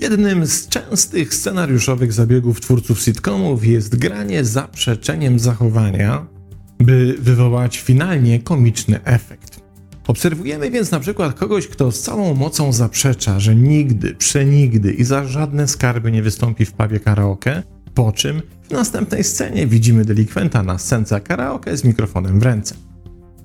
Jednym z częstych scenariuszowych zabiegów twórców sitcomów jest granie zaprzeczeniem zachowania, by wywołać finalnie komiczny efekt. Obserwujemy więc na przykład kogoś, kto z całą mocą zaprzecza, że nigdy, przenigdy i za żadne skarby nie wystąpi w pubie karaoke, po czym w następnej scenie widzimy delikwenta na scence karaoke z mikrofonem w ręce.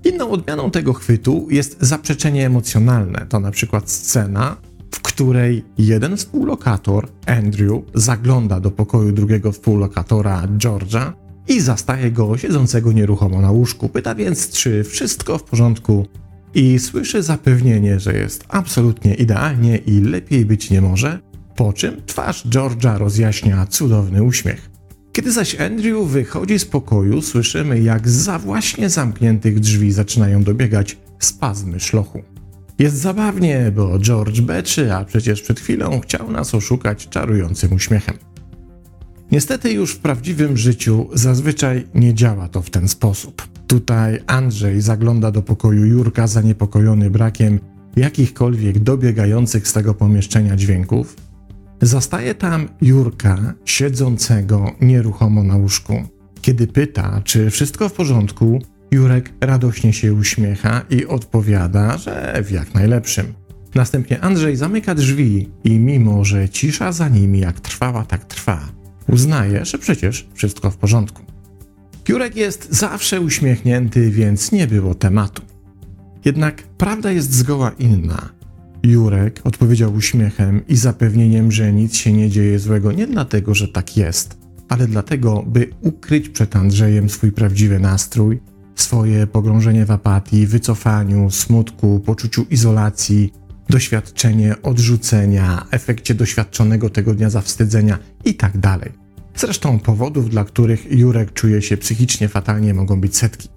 Inną odmianą tego chwytu jest zaprzeczenie emocjonalne. To na przykład scena, w której jeden współlokator, Andrew, zagląda do pokoju drugiego współlokatora, George'a, i zastaje go siedzącego nieruchomo na łóżku. Pyta więc, czy wszystko w porządku, i słyszy zapewnienie, że jest absolutnie idealnie i lepiej być nie może, po czym twarz George'a rozjaśnia cudowny uśmiech. Kiedy zaś Andrew wychodzi z pokoju, słyszymy, jak za właśnie zamkniętych drzwi zaczynają dobiegać spazmy szlochu. Jest zabawnie, bo George beczy, a przecież przed chwilą chciał nas oszukać czarującym uśmiechem. Niestety już w prawdziwym życiu zazwyczaj nie działa to w ten sposób. Tutaj Andrzej zagląda do pokoju Jurka zaniepokojony brakiem jakichkolwiek dobiegających z tego pomieszczenia dźwięków. Zastaje tam Jurka siedzącego nieruchomo na łóżku. Kiedy pyta, czy wszystko w porządku, Jurek radośnie się uśmiecha i odpowiada, że w jak najlepszym. Następnie Andrzej zamyka drzwi i mimo, że cisza za nimi jak trwała, tak trwa, uznaje, że przecież wszystko w porządku. Jurek jest zawsze uśmiechnięty, więc nie było tematu. Jednak prawda jest zgoła inna. Jurek odpowiedział uśmiechem i zapewnieniem, że nic się nie dzieje złego nie dlatego, że tak jest, ale dlatego, by ukryć przed Andrzejem swój prawdziwy nastrój, swoje pogrążenie w apatii, wycofaniu, smutku, poczuciu izolacji, doświadczenie odrzucenia, efekcie doświadczonego tego dnia zawstydzenia itd. Tak Zresztą powodów, dla których Jurek czuje się psychicznie fatalnie, mogą być setki.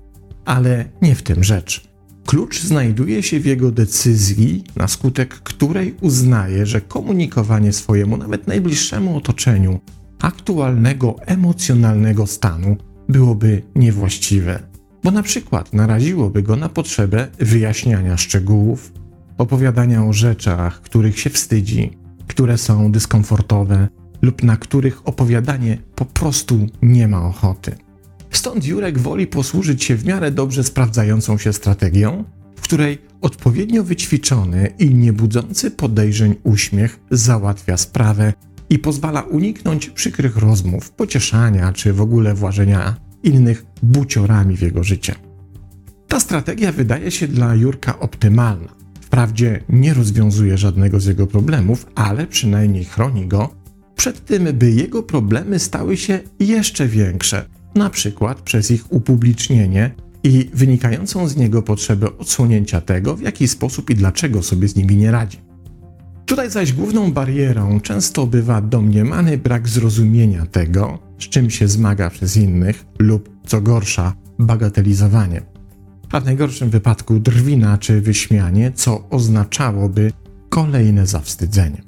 Ale nie w tym rzecz. Klucz znajduje się w jego decyzji, na skutek której uznaje, że komunikowanie swojemu, nawet najbliższemu otoczeniu, aktualnego emocjonalnego stanu byłoby niewłaściwe, bo na przykład naraziłoby go na potrzebę wyjaśniania szczegółów, opowiadania o rzeczach, których się wstydzi, które są dyskomfortowe, lub na których opowiadanie po prostu nie ma ochoty. Stąd Jurek woli posłużyć się w miarę dobrze sprawdzającą się strategią, w której odpowiednio wyćwiczony i niebudzący podejrzeń uśmiech załatwia sprawę i pozwala uniknąć przykrych rozmów, pocieszania czy w ogóle włażenia innych buciorami w jego życie. Ta strategia wydaje się dla Jurka optymalna. Wprawdzie nie rozwiązuje żadnego z jego problemów, ale przynajmniej chroni go przed tym, by jego problemy stały się jeszcze większe, na przykład przez ich upublicznienie i wynikającą z niego potrzebę odsłonięcia tego, w jaki sposób i dlaczego sobie z nimi nie radzi. Tutaj zaś główną barierą często bywa domniemany brak zrozumienia tego, z czym się zmaga przez innych, lub co gorsza, bagatelizowanie. A w najgorszym wypadku drwina czy wyśmianie, co oznaczałoby kolejne zawstydzenie.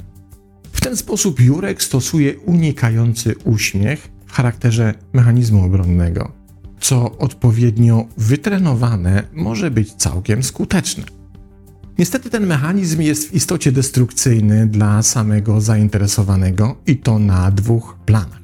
W ten sposób Jurek stosuje unikający uśmiech charakterze mechanizmu obronnego, co odpowiednio wytrenowane może być całkiem skuteczne. Niestety ten mechanizm jest w istocie destrukcyjny dla samego zainteresowanego i to na dwóch planach.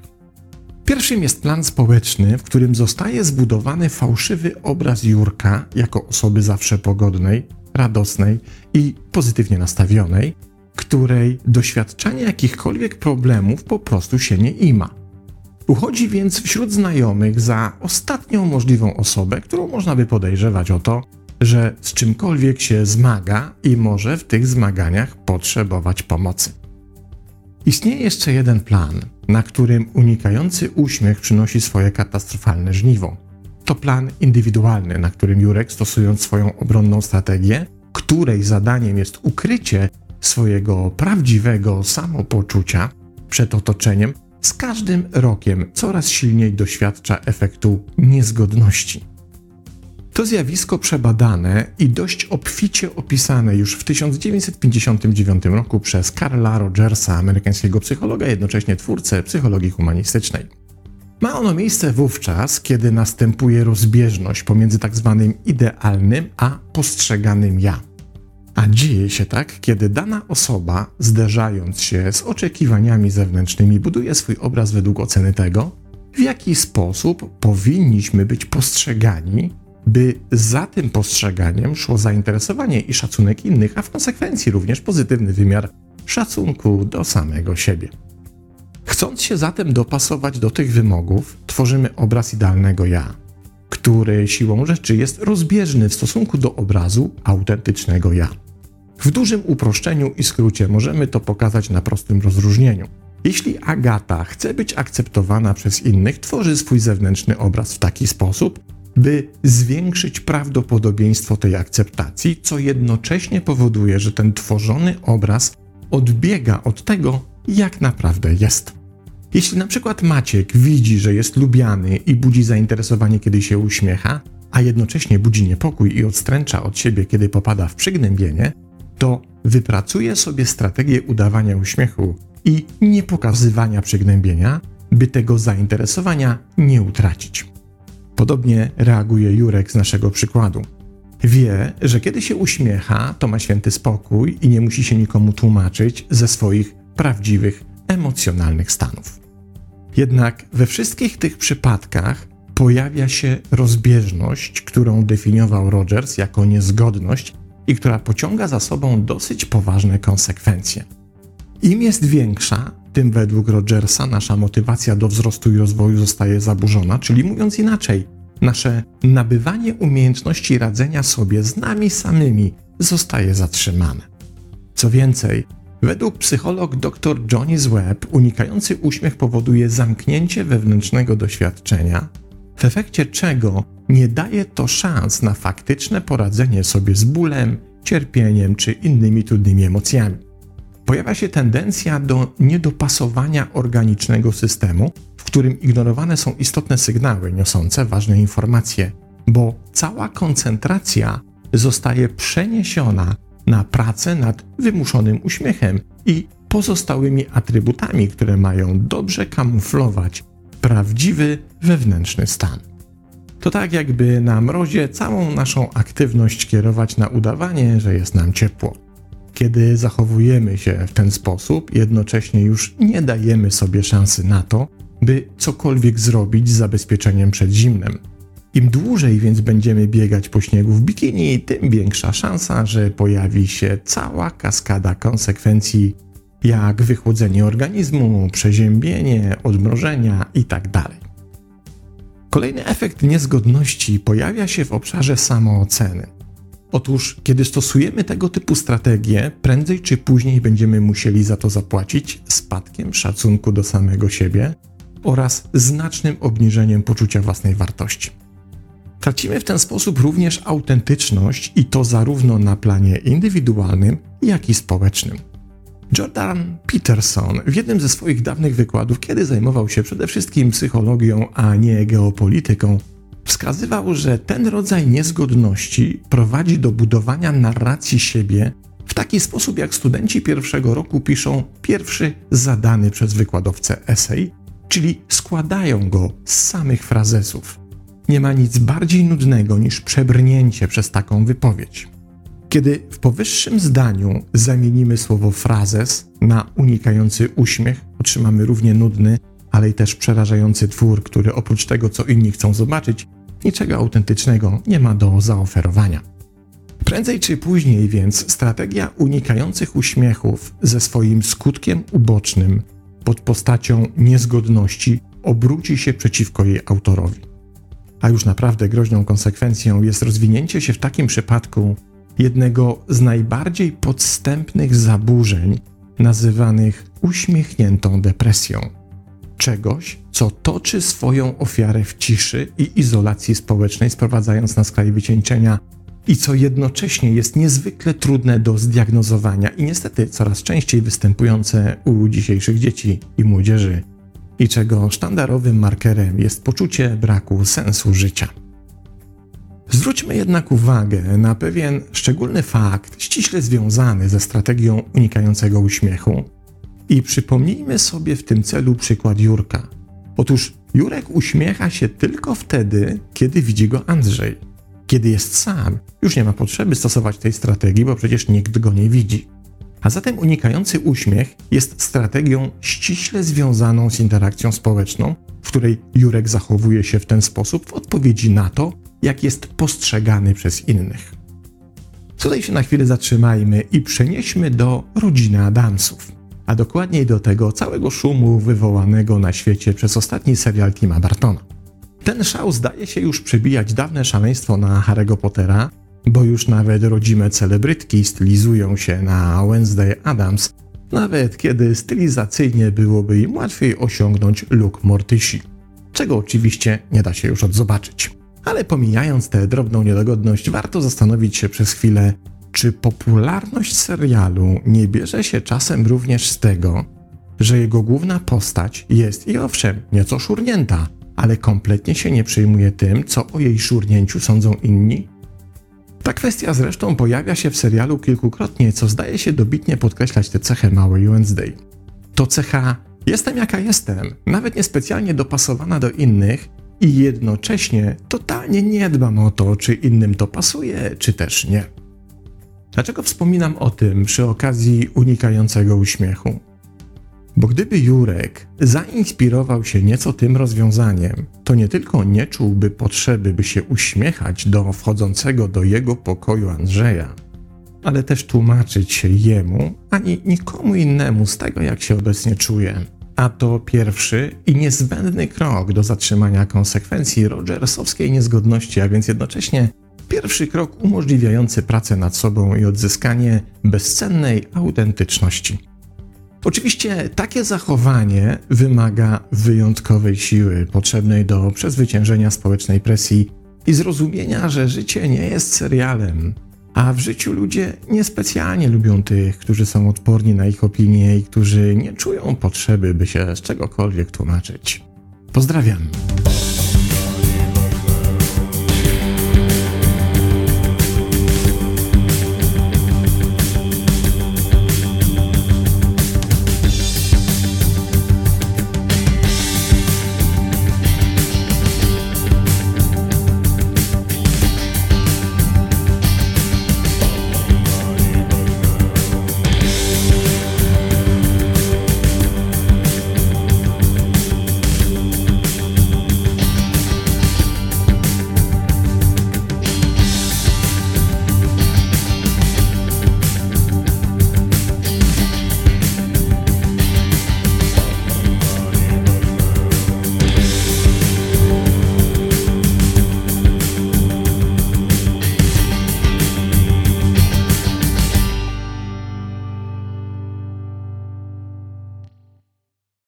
Pierwszym jest plan społeczny, w którym zostaje zbudowany fałszywy obraz Jurka jako osoby zawsze pogodnej, radosnej i pozytywnie nastawionej, której doświadczanie jakichkolwiek problemów po prostu się nie ima. Uchodzi więc wśród znajomych za ostatnią możliwą osobę, którą można by podejrzewać o to, że z czymkolwiek się zmaga i może w tych zmaganiach potrzebować pomocy. Istnieje jeszcze jeden plan, na którym unikający uśmiech przynosi swoje katastrofalne żniwo. To plan indywidualny, na którym Jurek, stosując swoją obronną strategię, której zadaniem jest ukrycie swojego prawdziwego samopoczucia przed otoczeniem, z każdym rokiem coraz silniej doświadcza efektu niezgodności. To zjawisko przebadane i dość obficie opisane już w 1959 roku przez Karla Rogersa, amerykańskiego psychologa, jednocześnie twórcę psychologii humanistycznej. Ma ono miejsce wówczas, kiedy następuje rozbieżność pomiędzy tak zwanym idealnym a postrzeganym ja. A dzieje się tak, kiedy dana osoba, zderzając się z oczekiwaniami zewnętrznymi, buduje swój obraz według oceny tego, w jaki sposób powinniśmy być postrzegani, by za tym postrzeganiem szło zainteresowanie i szacunek innych, a w konsekwencji również pozytywny wymiar szacunku do samego siebie. Chcąc się zatem dopasować do tych wymogów, tworzymy obraz idealnego ja, który siłą rzeczy jest rozbieżny w stosunku do obrazu autentycznego ja. W dużym uproszczeniu i skrócie możemy to pokazać na prostym rozróżnieniu. Jeśli Agata chce być akceptowana przez innych, tworzy swój zewnętrzny obraz w taki sposób, by zwiększyć prawdopodobieństwo tej akceptacji, co jednocześnie powoduje, że ten tworzony obraz odbiega od tego, jak naprawdę jest. Jeśli na przykład Maciek widzi, że jest lubiany i budzi zainteresowanie, kiedy się uśmiecha, a jednocześnie budzi niepokój i odstręcza od siebie, kiedy popada w przygnębienie, to wypracuje sobie strategię udawania uśmiechu i nie pokazywania przygnębienia, by tego zainteresowania nie utracić. Podobnie reaguje Jurek z naszego przykładu. Wie, że kiedy się uśmiecha, to ma święty spokój i nie musi się nikomu tłumaczyć ze swoich prawdziwych emocjonalnych stanów. Jednak we wszystkich tych przypadkach pojawia się rozbieżność, którą definiował Rogers jako niezgodność i która pociąga za sobą dosyć poważne konsekwencje. Im jest większa, tym według Rogersa nasza motywacja do wzrostu i rozwoju zostaje zaburzona, czyli mówiąc inaczej, nasze nabywanie umiejętności radzenia sobie z nami samymi zostaje zatrzymane. Co więcej, według psycholog dr Johnny Webb unikający uśmiech powoduje zamknięcie wewnętrznego doświadczenia, w efekcie czego nie daje to szans na faktyczne poradzenie sobie z bólem, cierpieniem czy innymi trudnymi emocjami. Pojawia się tendencja do niedopasowania organicznego systemu, w którym ignorowane są istotne sygnały niosące ważne informacje, bo cała koncentracja zostaje przeniesiona na pracę nad wymuszonym uśmiechem i pozostałymi atrybutami, które mają dobrze kamuflować prawdziwy wewnętrzny stan. To tak, jakby na mrozie całą naszą aktywność kierować na udawanie, że jest nam ciepło. Kiedy zachowujemy się w ten sposób, jednocześnie już nie dajemy sobie szansy na to, by cokolwiek zrobić z zabezpieczeniem przed zimnem. Im dłużej więc będziemy biegać po śniegu w bikini, tym większa szansa, że pojawi się cała kaskada konsekwencji, jak wychłodzenie organizmu, przeziębienie, odmrożenia itd. Kolejny efekt niezgodności pojawia się w obszarze samooceny. Otóż, kiedy stosujemy tego typu strategie, prędzej czy później będziemy musieli za to zapłacić spadkiem szacunku do samego siebie oraz znacznym obniżeniem poczucia własnej wartości. Tracimy w ten sposób również autentyczność i to zarówno na planie indywidualnym, jak i społecznym. Jordan Peterson w jednym ze swoich dawnych wykładów, kiedy zajmował się przede wszystkim psychologią, a nie geopolityką, wskazywał, że ten rodzaj niezgodności prowadzi do budowania narracji siebie w taki sposób, jak studenci pierwszego roku piszą pierwszy zadany przez wykładowcę esej, czyli składają go z samych frazesów. Nie ma nic bardziej nudnego niż przebrnięcie przez taką wypowiedź. Kiedy w powyższym zdaniu zamienimy słowo frazes na unikający uśmiech, otrzymamy równie nudny, ale i też przerażający twór, który oprócz tego, co inni chcą zobaczyć, niczego autentycznego nie ma do zaoferowania. Prędzej czy później więc strategia unikających uśmiechów ze swoim skutkiem ubocznym pod postacią niezgodności obróci się przeciwko jej autorowi. A już naprawdę groźną konsekwencją jest rozwinięcie się w takim przypadku jednego z najbardziej podstępnych zaburzeń, nazywanych uśmiechniętą depresją. Czegoś, co toczy swoją ofiarę w ciszy i izolacji społecznej, sprowadzając na skraj wycieńczenia i co jednocześnie jest niezwykle trudne do zdiagnozowania i niestety coraz częściej występujące u dzisiejszych dzieci i młodzieży, i czego sztandarowym markerem jest poczucie braku sensu życia. Zwróćmy jednak uwagę na pewien szczególny fakt, ściśle związany ze strategią unikającego uśmiechu i przypomnijmy sobie w tym celu przykład Jurka. Otóż Jurek uśmiecha się tylko wtedy, kiedy widzi go Andrzej. Kiedy jest sam, już nie ma potrzeby stosować tej strategii, bo przecież nikt go nie widzi. A zatem unikający uśmiech jest strategią ściśle związaną z interakcją społeczną, w której Jurek zachowuje się w ten sposób w odpowiedzi na to, jak jest postrzegany przez innych. Tutaj się na chwilę zatrzymajmy i przenieśmy do rodziny Adamsów, a dokładniej do tego całego szumu wywołanego na świecie przez ostatni serial Tima Bartona. Ten szał zdaje się już przebijać dawne szaleństwo na Harry'ego Pottera, bo już nawet rodzime celebrytki stylizują się na Wednesday Adams, nawet kiedy stylizacyjnie byłoby im łatwiej osiągnąć look Mortysi, czego oczywiście nie da się już odzobaczyć. Ale pomijając tę drobną niedogodność, warto zastanowić się przez chwilę, czy popularność serialu nie bierze się czasem również z tego, że jego główna postać jest i owszem nieco szurnięta, ale kompletnie się nie przejmuje tym, co o jej szurnięciu sądzą inni? Ta kwestia zresztą pojawia się w serialu kilkukrotnie, co zdaje się dobitnie podkreślać tę cechę małej Wednesday. To cecha jestem jaka jestem, nawet niespecjalnie dopasowana do innych i jednocześnie totalnie nie dbam o to, czy innym to pasuje, czy też nie. Dlaczego wspominam o tym przy okazji unikającego uśmiechu? Bo gdyby Jurek zainspirował się nieco tym rozwiązaniem, to nie tylko nie czułby potrzeby, by się uśmiechać do wchodzącego do jego pokoju Andrzeja, ale też tłumaczyć się jemu ani nikomu innemu z tego, jak się obecnie czuje. A to pierwszy i niezbędny krok do zatrzymania konsekwencji rogersowskiej niezgodności, a więc jednocześnie pierwszy krok umożliwiający pracę nad sobą i odzyskanie bezcennej autentyczności. Oczywiście takie zachowanie wymaga wyjątkowej siły potrzebnej do przezwyciężenia społecznej presji i zrozumienia, że życie nie jest serialem, a w życiu ludzie niespecjalnie lubią tych, którzy są odporni na ich opinie i którzy nie czują potrzeby, by się z czegokolwiek tłumaczyć. Pozdrawiam.